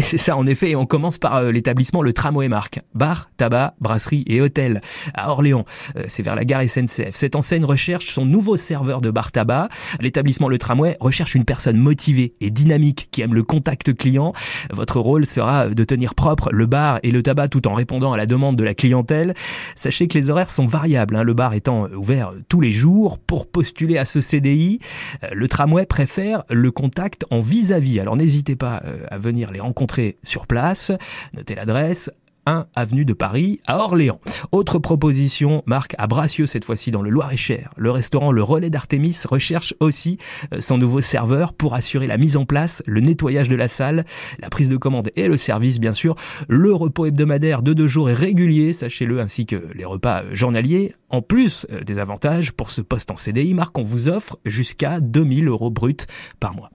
c'est ça, en effet, et on commence par euh, l'établissement Le Tramway Marque. Bar, tabac, brasserie et hôtel à Orléans. Euh, c'est vers la gare SNCF. Cette enseigne recherche son nouveau serveur de bar tabac. L'établissement Le Tramway recherche une personne motivée et dynamique qui aime le contact client. Votre rôle sera de tenir propre le bar et le tabac tout en répondant à la demande de la clientèle. Sachez que les horaires sont variables, hein, le bar étant ouvert tous les jours. Pour postuler à ce CDI, euh, le Tramway préfère le contact en vis-à-vis. Alors n'hésitez pas à venir les rencontrer sur place. Notez l'adresse 1 avenue de Paris à Orléans. Autre proposition, marque à Bracieux cette fois-ci dans le Loir-et-Cher. Le restaurant Le Relais d'Artémis recherche aussi euh, son nouveau serveur pour assurer la mise en place, le nettoyage de la salle, la prise de commande et le service bien sûr. Le repos hebdomadaire de deux jours est régulier, sachez-le, ainsi que les repas euh, journaliers. En plus euh, des avantages pour ce poste en CDI, marque on vous offre jusqu'à 2000 euros bruts par mois.